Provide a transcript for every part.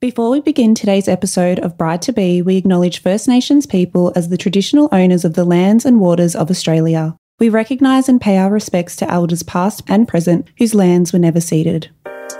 Before we begin today's episode of Bride to Be, we acknowledge First Nations people as the traditional owners of the lands and waters of Australia. We recognise and pay our respects to elders past and present whose lands were never ceded.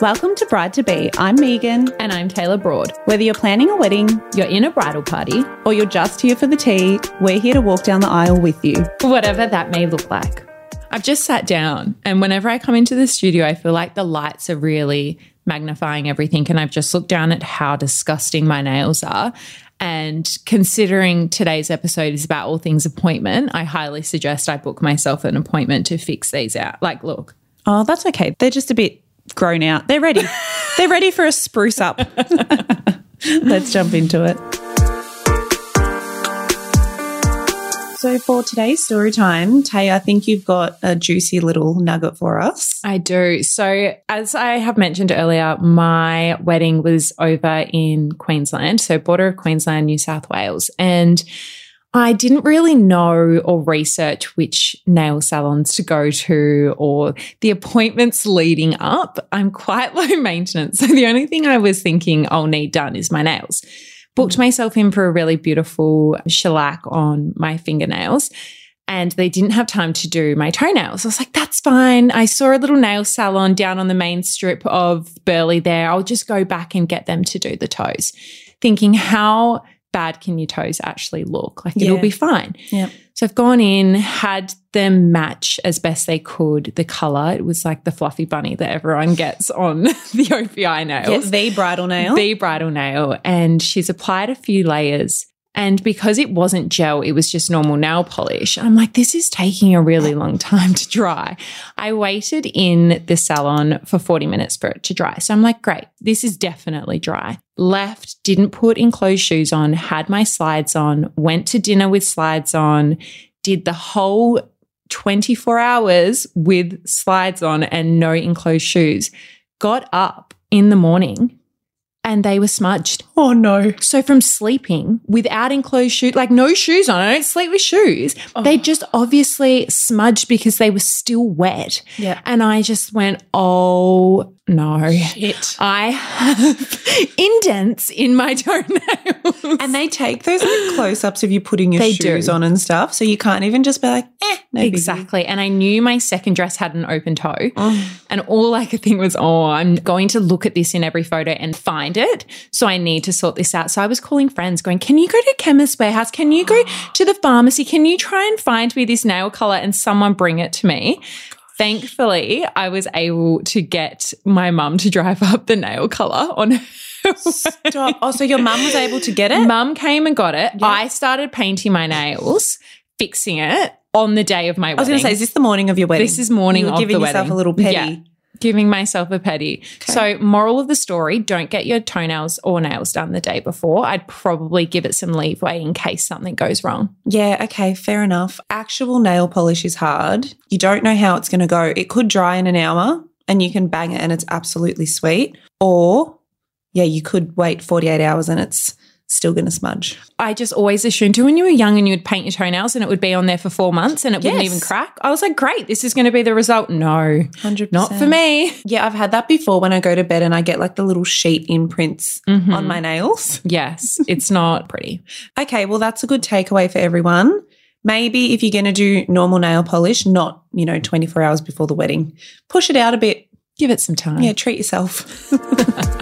Welcome to Bride to Be. I'm Megan. And I'm Tayla Broad. Whether you're planning a wedding You're in a bridal party, or you're just here for the tea, we're here to walk down the aisle with you. whatever that may look like. I've just sat down, and whenever I come into the studio, I feel like the lights are really magnifying everything. And I've just looked down at how disgusting my nails are. And considering today's episode is about all things appointment, I highly suggest I book myself an appointment to fix these out. Like, look, Oh, that's okay. They're just a bit grown out. They're ready. They're ready for a spruce up. Let's jump into it. So, for today's story time, Tay, I think you've got a juicy little nugget for us. I do. So, as I have mentioned earlier, my wedding was over in Queensland, so border of Queensland, New South Wales. And I didn't really know or research which nail salons to go to or the appointments leading up. I'm quite low maintenance. So, the only thing I was thinking I'll need done is my nails. Booked myself in for a really beautiful shellac on my fingernails and they didn't have time to do my toenails. I was like, that's fine. I saw a little nail salon down on the main strip of Burleigh there. I'll just go back and get them to do the toes. Thinking, how bad can your toes actually look? Like it'll be fine. Yeah. So I've gone in, had them match as best they could the color. It was like the fluffy bunny that everyone gets on the OPI nails the bridal nail. the bridal nail and she's applied a few layers. And because it wasn't gel, it was just normal nail polish. I'm like, this is taking a really long time to dry. I waited in the salon for 40 minutes for it to dry. So I'm like, great, this is definitely dry. Left, didn't put enclosed shoes on, had my slides on, went to dinner with slides on, did the whole 24 hours with slides on and no enclosed shoes. Got up in the morning and they were smudged. oh, no. So from sleeping without enclosed shoes, like no shoes on, I don't sleep with shoes. Oh. They just obviously smudged because they were still wet. Yeah. And I just went, oh no. Shit. I have indents in my toenails. And they take those like close ups of you putting your They shoes do. on and stuff. So you can't even just be like, eh, no biggie. Exactly. And I knew my second dress had an open toe. Oh. And all I could think was, oh, I'm going to look at this in every photo and find it. So I need to sort this out. So I was calling friends, going, Can you go to Chemist Warehouse? Can you go to the pharmacy? Can you try and find me this nail color and someone bring it to me? Thankfully, I was able to get my mum to drive up the nail color on her. Stop. Oh, so your mum was able to get it? Mum came and got it. I started painting my nails, fixing it on the day of my wedding. I was going to say, is this the morning of your wedding? This is morning you were of giving the yourself wedding. a little petty. Yeah. Giving myself a petty. So, moral of the story don't get your toenails or nails done the day before. I'd probably give it some leeway in case something goes wrong. Yeah, okay, fair enough. Actual nail polish is hard. You don't know how it's going to go. It could dry in an hour and you can bang it and it's absolutely sweet. Or, yeah, you could wait 48 hours and it's still going to smudge. I just always assumed too when you were young and you would paint your toenails and it would be on there for four months and it wouldn't even crack. I was like, great, this is going to be the result. No, 100%. not for me. Yeah, I've had that before when I go to bed and I get like the little sheet imprints Mhm. on my nails. Yes, it's not pretty. Okay, well, that's a good takeaway for everyone. Maybe if you're going to do normal nail polish, not, you know, 24 hours before the wedding, push it out a bit. Give it some time. Yeah, treat yourself.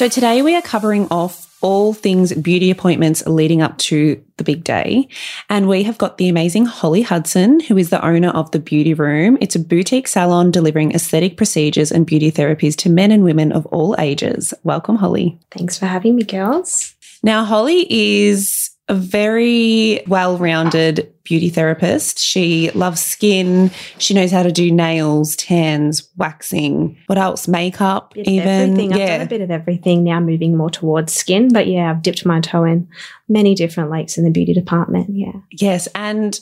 so today we are covering off all things beauty appointments leading up to the big day. And we have got the amazing Holly Hudson, who is the owner of The Beauty Room. It's a boutique salon delivering aesthetic procedures and beauty therapies to men and women of all ages. Welcome, Holly. Thanks for having me, girls. Now, Holly is a very well rounded beauty therapist. She loves skin. She knows how to do nails, tans, waxing. What else? Makeup, Bit of even. everything. I've done Yeah. a bit of everything now, moving more towards skin. But yeah, I've dipped my toe in many different lakes in the beauty department. Yeah. Yes. And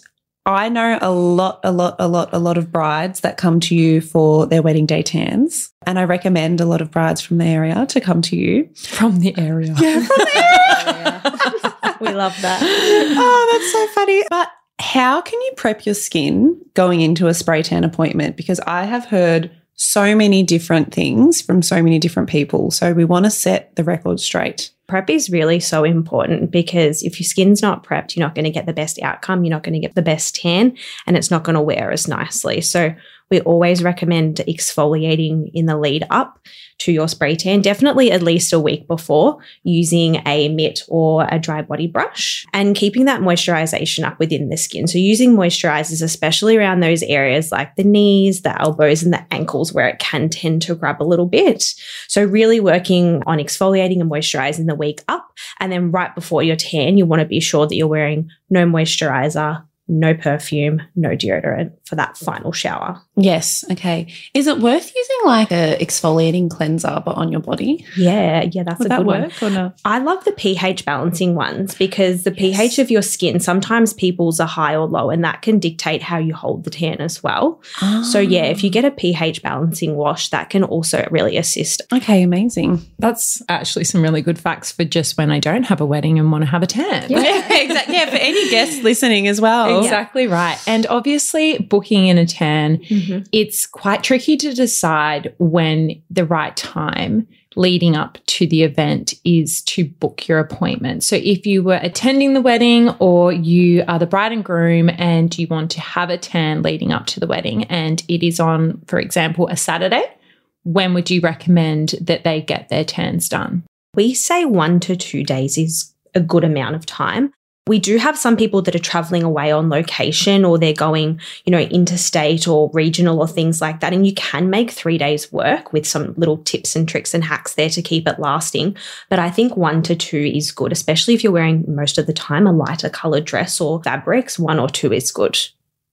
I know a lot, a lot, a lot, a lot of brides that come to you for their wedding day tans. And I recommend a lot of brides from the area to come to you. From the area. Yeah, from the area. Oh, we love that. oh, that's so funny. But how can you prep your skin going into a spray tan appointment? Because I have heard so many different things from so many different people. So we want to set the record straight. Prep is really so important because if your skin's not prepped, you're not going to get the best outcome. You're not going to get the best tan and it's not going to wear as nicely. So we always recommend exfoliating in the lead up to your spray tan, definitely at least a week before using a mitt or a dry body brush and keeping that moisturization up within the skin. So using moisturizers, especially around those areas like the knees, the elbows, and the ankles where it can tend to grab a little bit. So really working on exfoliating and moisturizing the week up. And then right before your tan, you want to be sure that you're wearing no moisturizer, no perfume, no deodorant for that final shower. Yes. Okay. Is it worth using like a exfoliating cleanser but on your body? Yeah, yeah, that's Would a that good work one. or no? I love the pH balancing ones because the Yes. pH of your skin, sometimes people's are high or low, and that can dictate how you hold the tan as well. So, ah. yeah, if you get a pH balancing wash, that can also really assist. Okay, amazing. That's actually some really good facts for just when I don't have a wedding and want to have a tan. Yeah, exactly. Yeah, for any guests listening as well. Exactly right. And obviously, booking in a tan, mm-hmm. Mm-hmm. it's quite tricky to decide when the right time leading up to the event is to book your appointment. So if you were attending the wedding or you are the bride and groom and you want to have a tan leading up to the wedding and it is on, for example, a Saturday, when would you recommend that they get their tans done? We say one to two days is a good amount of time. We do have some people that are traveling away on location or they're going, you know, interstate or regional or things like that. And you can make three days work with some little tips and tricks and hacks there to keep it lasting. But I think one to two is good, especially if you're wearing most of the time a lighter colored dress or fabrics. One or two is good.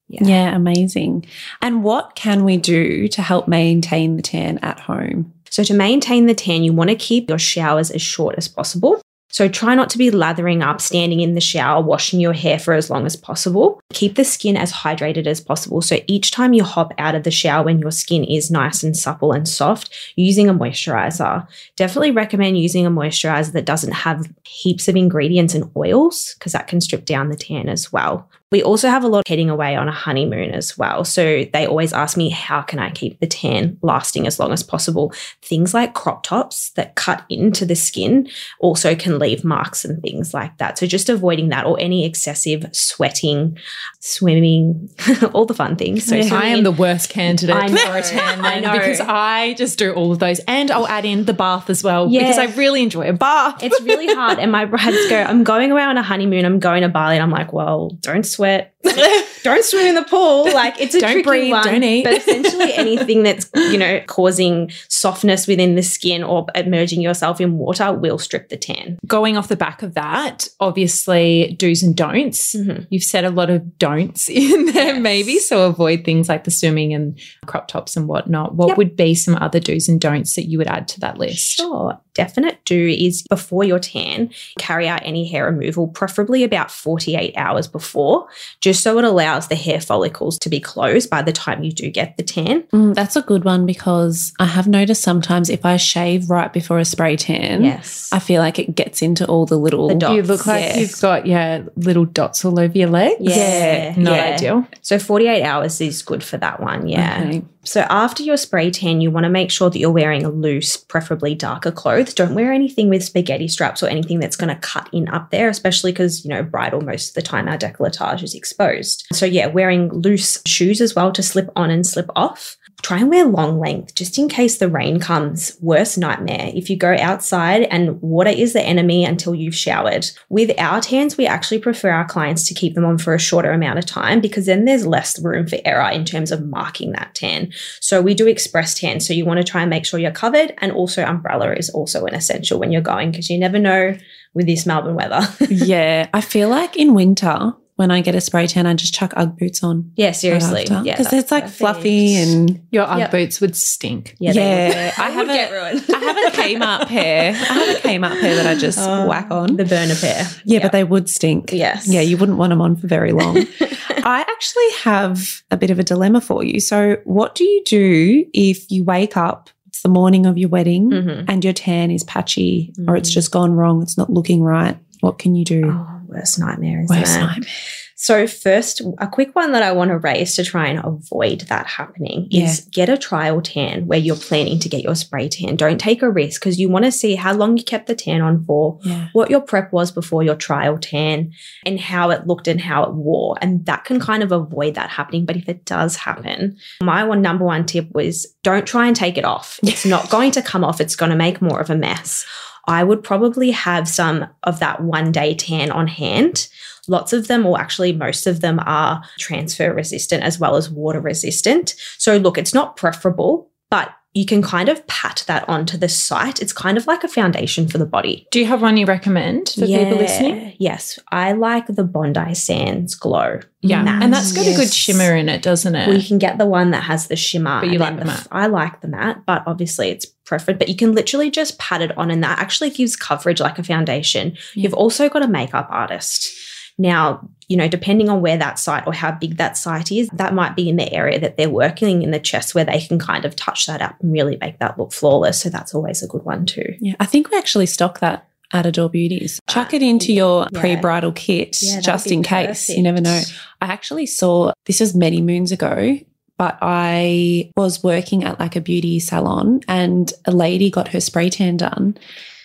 Yeah, yeah, amazing. And what can we do to help maintain the tan at home? So, to maintain the tan, you want to keep your showers as short as possible. So, try not to be lathering up, standing in the shower, washing your hair for as long as possible. Keep the skin as hydrated as possible. So, each time you hop out of the shower when your skin is nice and supple and soft, using a moisturizer. Definitely recommend using a moisturizer that doesn't have heaps of ingredients and oils because that can strip down the tan as well. We also have a lot heading away on a honeymoon as well. So they always ask me, how can I keep the tan lasting as long as possible? Things like crop tops that cut into the skin also can leave marks and things like that. So just avoiding that or any excessive sweating, swimming, all the fun things. So Yeah. I am the worst candidate I know, for a tan I know. because I just do all of those. And I'll add in the bath as well Yeah. because I really enjoy a bath. It's really hard. And my brides go, I'm going away on a honeymoon. I'm going to Bali. And I'm like, well, don't sweat. don't swim in the pool. Like it's a Don't tricky breathe, one. don't eat. But essentially anything that's, you know, causing softness within the skin or immersing yourself in water will strip the tan. Going off the back of that, obviously do's and don'ts. Mhm. You've said a lot of don'ts in there, Yes. maybe. So avoid things like the swimming and crop tops and whatnot. What Yep. would be some other do's and don'ts that you would add to that list? Sure. Definite do is before your tan, carry out any hair removal, preferably about 48 hours before, just so it allows the hair follicles to be closed by the time you do get the tan. Mm, that's a good one because I have noticed sometimes if I shave right before a spray tan, Yes. I feel like it gets into all the little The dots. You look like Yes. you've got yeah little dots all over your legs. Yeah, not yeah. ideal. So 48 hours is good for that one. Yeah. Okay. So after your spray tan, you want to make sure that you're wearing loose, preferably darker clothes. Don't wear anything with spaghetti straps or anything that's going to cut in up there, especially because, you know, bridal, most of the time our decolletage is exposed. So yeah, wearing loose shoes as well to slip on and slip off. Try and wear long length just in case the rain comes. Worst nightmare. If you go outside and water is the enemy until you've showered. With our tans, we actually prefer our clients to keep them on for a shorter amount of time because then there's less room for error in terms of marking that tan. So we do express tan. So you want to try and make sure you're covered. And also, umbrella is also an essential when you're going because you never know with this Melbourne weather. yeah, I feel like in winter when I get a spray tan, I just chuck UGG boots on. yeah, seriously. because Yeah, it's like perfect. fluffy and Your UGG Yep. boots would stink. Yeah, they Yeah, would. I They would haven't- get ruined. I have a Kmart pair. I have a Kmart pair that I just Oh, whack on. the burner pair. yeah, but they would stink. yes, Yeah, you wouldn't want them on for very long. I actually have a bit of a dilemma for you. So, what do you do if you wake up, it's the morning of your wedding, Mhm. and your tan is patchy or it's Mhm. just gone wrong? It's not looking right. What can you do? Oh, worst nightmare, isn't Worst it? nightmare. So, first, a quick one that I want to raise to try and avoid that happening is get a trial tan where you're planning to get your spray tan. Don't take a risk because you want to see how long you kept the tan on for, Yeah. what your prep was before your trial tan, and how it looked and how it wore. And that can kind of avoid that happening. But if it does happen, my one number one tip was don't try and take it off. It's not going to come off, it's going to make more of a mess. I would probably have some of that one day tan on hand. Lots of them, or actually most of them, are transfer resistant as well as water resistant. So, look, it's not preferable, but you can kind of pat that onto the site. It's kind of like a foundation for the body. Do you have one you recommend for people listening? Yes, I like the Bondi Sands Glow. Yeah. Matte. And that's got a good shimmer in it, doesn't it? Well, you can get the one that has the shimmer. But you like the matte. I like the matte, but obviously it's preferred. But you can literally just pat it on, and that actually gives coverage like a foundation. Yeah. You've also got a makeup artist. Now, you know, depending on where that site or how big that site is, that might be in the area that they're working in the chest where they can kind of touch that up and really make that look flawless. So that's always a good one too. Yeah. I think we actually stock that at Adore Beauty's. Chuck Ah, it into your yeah. pre-bridal kit Yeah, just in case. You never know. I actually saw this was many moons ago, but I was working at like a beauty salon and a lady got her spray tan done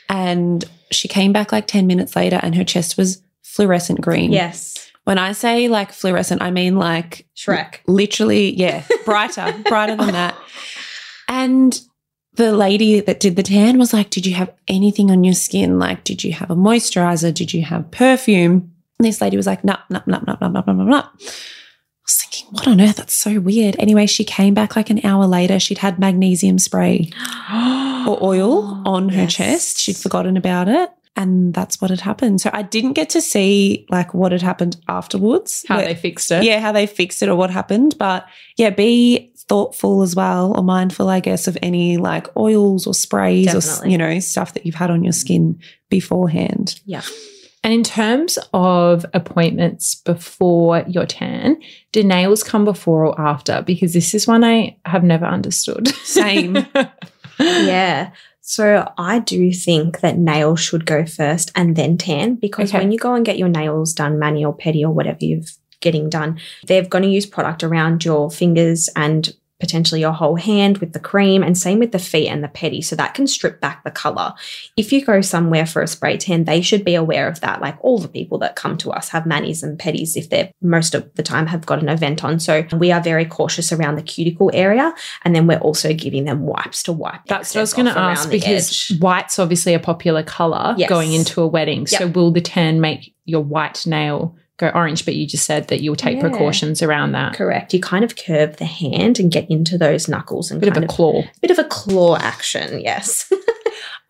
and she came back like 10 minutes later and her chest was fluorescent green. Yes. When I say like fluorescent, I mean like Shrek. Literally, yeah, brighter, brighter than that. And the lady that did the tan was like, Did you have anything on your skin? Like, did you have a moisturizer? Did you have perfume? And this lady was like, No, no, no, no, no, no, no, no. I was thinking, What on earth? That's so weird. Anyway, she came back like an hour later. She'd had magnesium spray or oil on yes. her chest. She'd forgotten about it. And that's what had happened. So I didn't get to see like what had happened afterwards. How where- they fixed it. yeah, how they fixed it or what happened. But yeah, be thoughtful as well or mindful, I guess, of any like oils or sprays or, you know, stuff that you've had on your skin beforehand. Yeah. And in terms of appointments before your tan, do nails come before or after? Because this is one I have never understood. Same. yeah. So I do think that nails should go first and then tan because Okay. when you go and get your nails done, mani or pedi or whatever you're getting done, they're going to use product around your fingers and potentially your whole hand with the cream and same with the feet and the pedi. So that can strip back the color. If you go somewhere for a spray tan, they should be aware of that. Like all the people that come to us have manis and pedis if they're most of the time have got an event on. So we are very cautious around the cuticle area. And then we're also giving them wipes to wipe. That's what I was going to ask because white's obviously a popular color Yes. going into a wedding. So will the tan make your white nail go orange? But you just said that you'll take Yeah. precautions around that. Correct. You kind of curve the hand and get into those knuckles and Bit of kind a claw. bit of a claw action. Yes.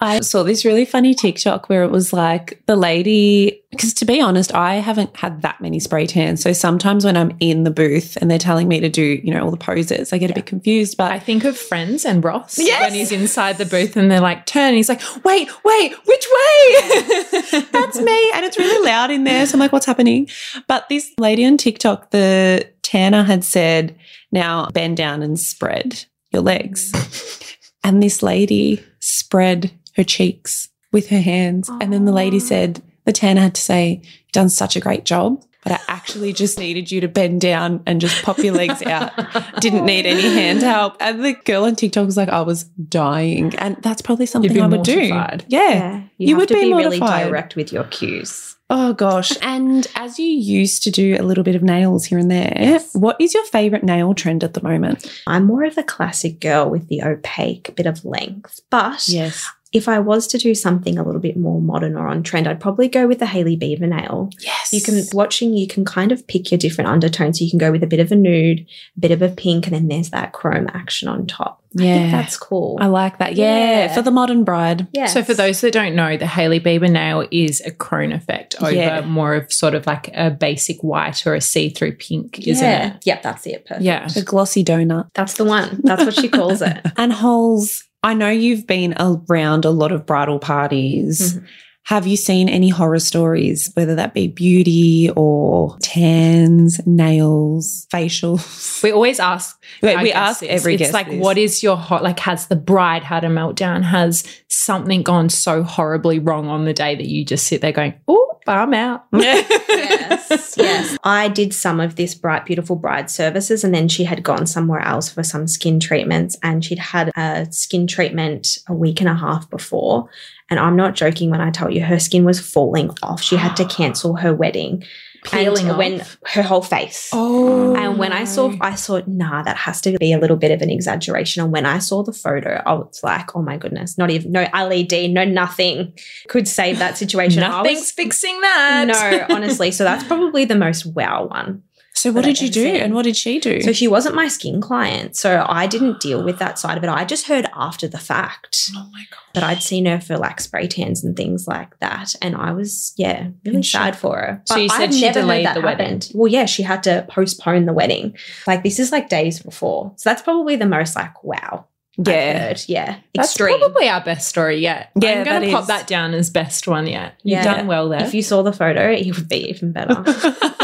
I saw this really funny TikTok where it was like the lady, because to be honest, I haven't had that many spray tans. So sometimes when I'm in the booth and they're telling me to do, you know, all the poses, I get a bit confused. But I think of Friends and Ross Yes. when he's inside the booth and they're like, turn. He's like, wait, wait, which way? That's me. And it's really loud in there. So I'm like, what's happening? But this lady on TikTok, the tanner had said, now bend down and spread your legs. And this lady spread her cheeks with her hands. And then the lady said, the tanner had to say, You've done such a great job. But I actually just needed you to bend down and just pop your legs out. Didn't need any hand help. And the girl on TikTok was like, I was dying. And that's probably something I would mortified. do. Yeah. Yeah. You, You would to be be, really direct with your cues. Oh gosh. And as you used to do a little bit of nails here and there, Yes. what is your favorite nail trend at the moment? I'm more of a classic girl with the opaque bit of length. But Yes. If I was to do something a little bit more modern or on trend, I'd probably go with the Hailey Bieber nail. Yes. You can watching, you can kind of pick your different undertones. You can go with a bit of a nude, a bit of a pink, and then there's that chrome action on top. I Yeah. think that's cool. I like that. Yeah. Yeah. For the modern bride. yeah. So for those that don't know, the Hailey Bieber nail is a chrome effect over Yeah. more of sort of like a basic white or a see-through pink, isn't yeah. it? Yep, that's it. Perfect. Yeah. The glossy donut. That's the one. That's what she calls it. And holes. I know you've been around a lot of bridal parties. Mhm. Have you seen any horror stories, whether that be beauty or tans, nails, facials? We always ask. Wait, we ask this. every It's guest like, this. what is your hot? Like, has the bride had a meltdown? Has something gone so horribly wrong on the day that you just sit there going, "Oh, I'm out. yes, yes. I did some of this bright, beautiful bride services, and then she had gone somewhere else for some skin treatments, and she'd had a skin treatment a week and a half before. And I'm not joking when I tell you her skin was falling off. She had to cancel her wedding. Peeling and when her whole face. Oh. And when I saw, I thought, nah, that has to be a little bit of an exaggeration. And when I saw the photo, I was like, oh my goodness, not even, no LED, no nothing could save that situation. Nothing's was- fixing that. no, honestly. So that's probably the most wow one. So what did you do? seen. And what did she do? So she wasn't my skin client. So I didn't deal with that side of it. I just heard after the fact oh my that I'd seen her for like spray tans and things like that. And I was, yeah, really sad for her. So you said I've she never delayed that the wedding? Well, yeah, she had to postpone the wedding. Like this is like days before. So that's probably the most like, wow. Yeah. Yeah. That's Extreme. probably our best story yet. Yeah, I'm going to pop is. that down as best one yet. You've Yeah. done well there. if you saw the photo, it would be even better.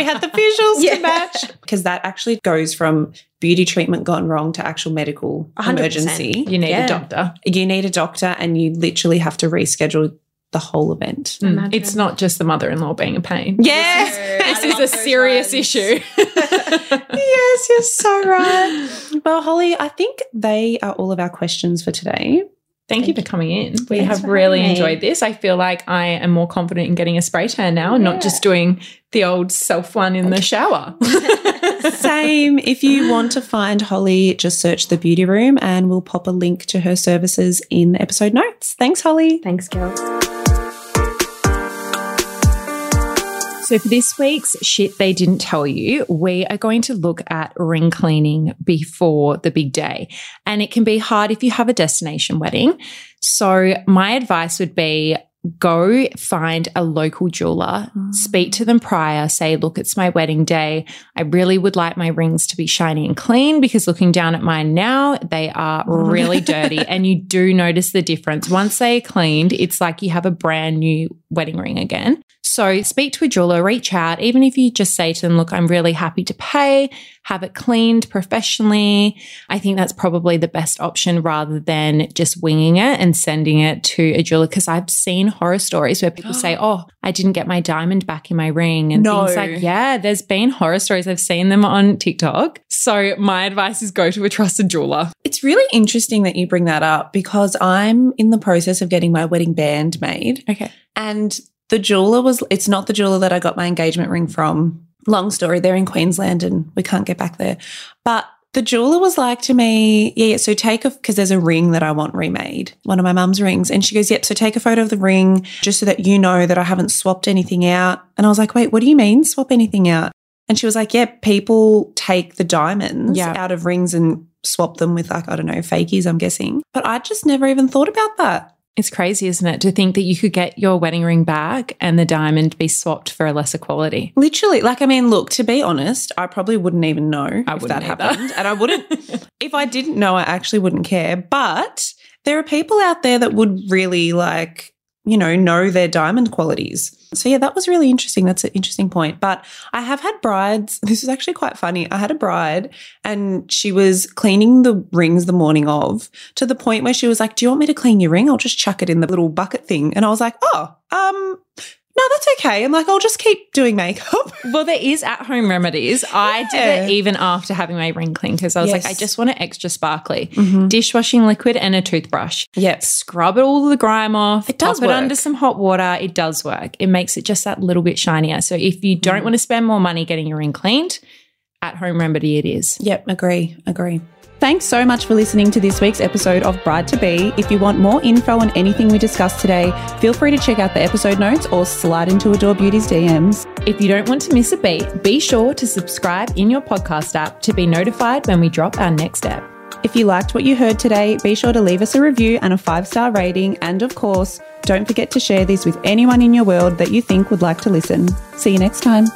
if we had the visuals Yeah. to match. Because that actually goes from beauty treatment gone wrong to actual medical 100%. emergency. you need Yeah. a doctor. You need a doctor and you literally have to reschedule the whole event. Mm. It's not just the mother in law being a pain. Yes. This I is a serious ones. issue. yes, you're so right. Well, Holly, I think they are all of our questions for today. Thank you for coming in. We Thanks have really enjoyed this. I feel like I am more confident in getting a spray tan now and not just doing the old self one in the shower. Same. If you want to find Holly, just search the beauty room and we'll pop a link to her services in the episode notes. Thanks, Holly. Thanks, girls. So, for this week's shit they didn't tell you, we are going to look at ring cleaning before the big day. And it can be hard if you have a destination wedding. So, my advice would be go find a local jeweler, mm. speak to them prior, say, look, it's my wedding day. I really would like my rings to be shiny and clean because looking down at mine now, they are mm. really dirty. And you do notice the difference. Once they are cleaned, it's like you have a brand new wedding ring again. So speak to a jeweler, reach out, even if you just say to them, look, I'm really happy to pay, have it cleaned professionally. I think that's probably the best option rather than just winging it and sending it to a jeweler. Cause I've seen horror stories where people say, oh, I didn't get my diamond back in my ring and No. things like, yeah, there's been horror stories. I've seen them on TikTok. So my advice is go to a trusted jeweler. It's really interesting that you bring that up because I'm in the process of getting my wedding band made. Okay. And the jeweler was, it's not the jeweler that I got my engagement ring from. Long story, they're in Queensland and we can't get back there. But the jeweler was like to me, yeah, yeah, so take a, because there's a ring that I want remade, one of my mum's rings. And she goes, yep, so take a photo of the ring just so that you know that I haven't swapped anything out. And I was like, wait, what do you mean swap anything out? And she was like, yeah, people take the diamonds Yeah. out of rings and swap them with like, I don't know, fakies, I'm guessing. But I just never even thought about that. It's crazy, isn't it? To think that you could get your wedding ring back and the diamond be swapped for a lesser quality. Literally, like, I mean, look, to be honest, I probably wouldn't even know I if that either. happened. And I wouldn't, if I didn't know, I actually wouldn't care. But there are people out there that would really like, you know, know their diamond qualities. So, yeah, that was really interesting. That's an interesting point. But I have had brides. This is actually quite funny. I had a bride and she was cleaning the rings the morning of to the point where she was like, Do you want me to clean your ring? I'll just chuck it in the little bucket thing. And I was like, Oh, um, no, that's okay. I'm like, I'll just keep doing makeup. Well, there is at home remedies. I did it even after having my ring clean because I was like, I just want it extra sparkly. Mm-hmm. Dishwashing liquid and a toothbrush. Yep. Scrub it all the grime off. It does pop work. it under some hot water. It does work. It makes it just that little bit shinier. So if you don't Mm. want to spend more money getting your ring cleaned, at home remedy it is. Yep, agree, agree. Thanks so much for listening to this week's episode of Bride to Be. If you want more info on anything we discussed today, feel free to check out the episode notes or slide into Adore Beauty's DMs. If you don't want to miss a beat, be sure to subscribe in your podcast app to be notified when we drop our next step. If you liked what you heard today, be sure to leave us a review and a five star rating. And of course, don't forget to share this with anyone in your world that you think would like to listen. See you next time.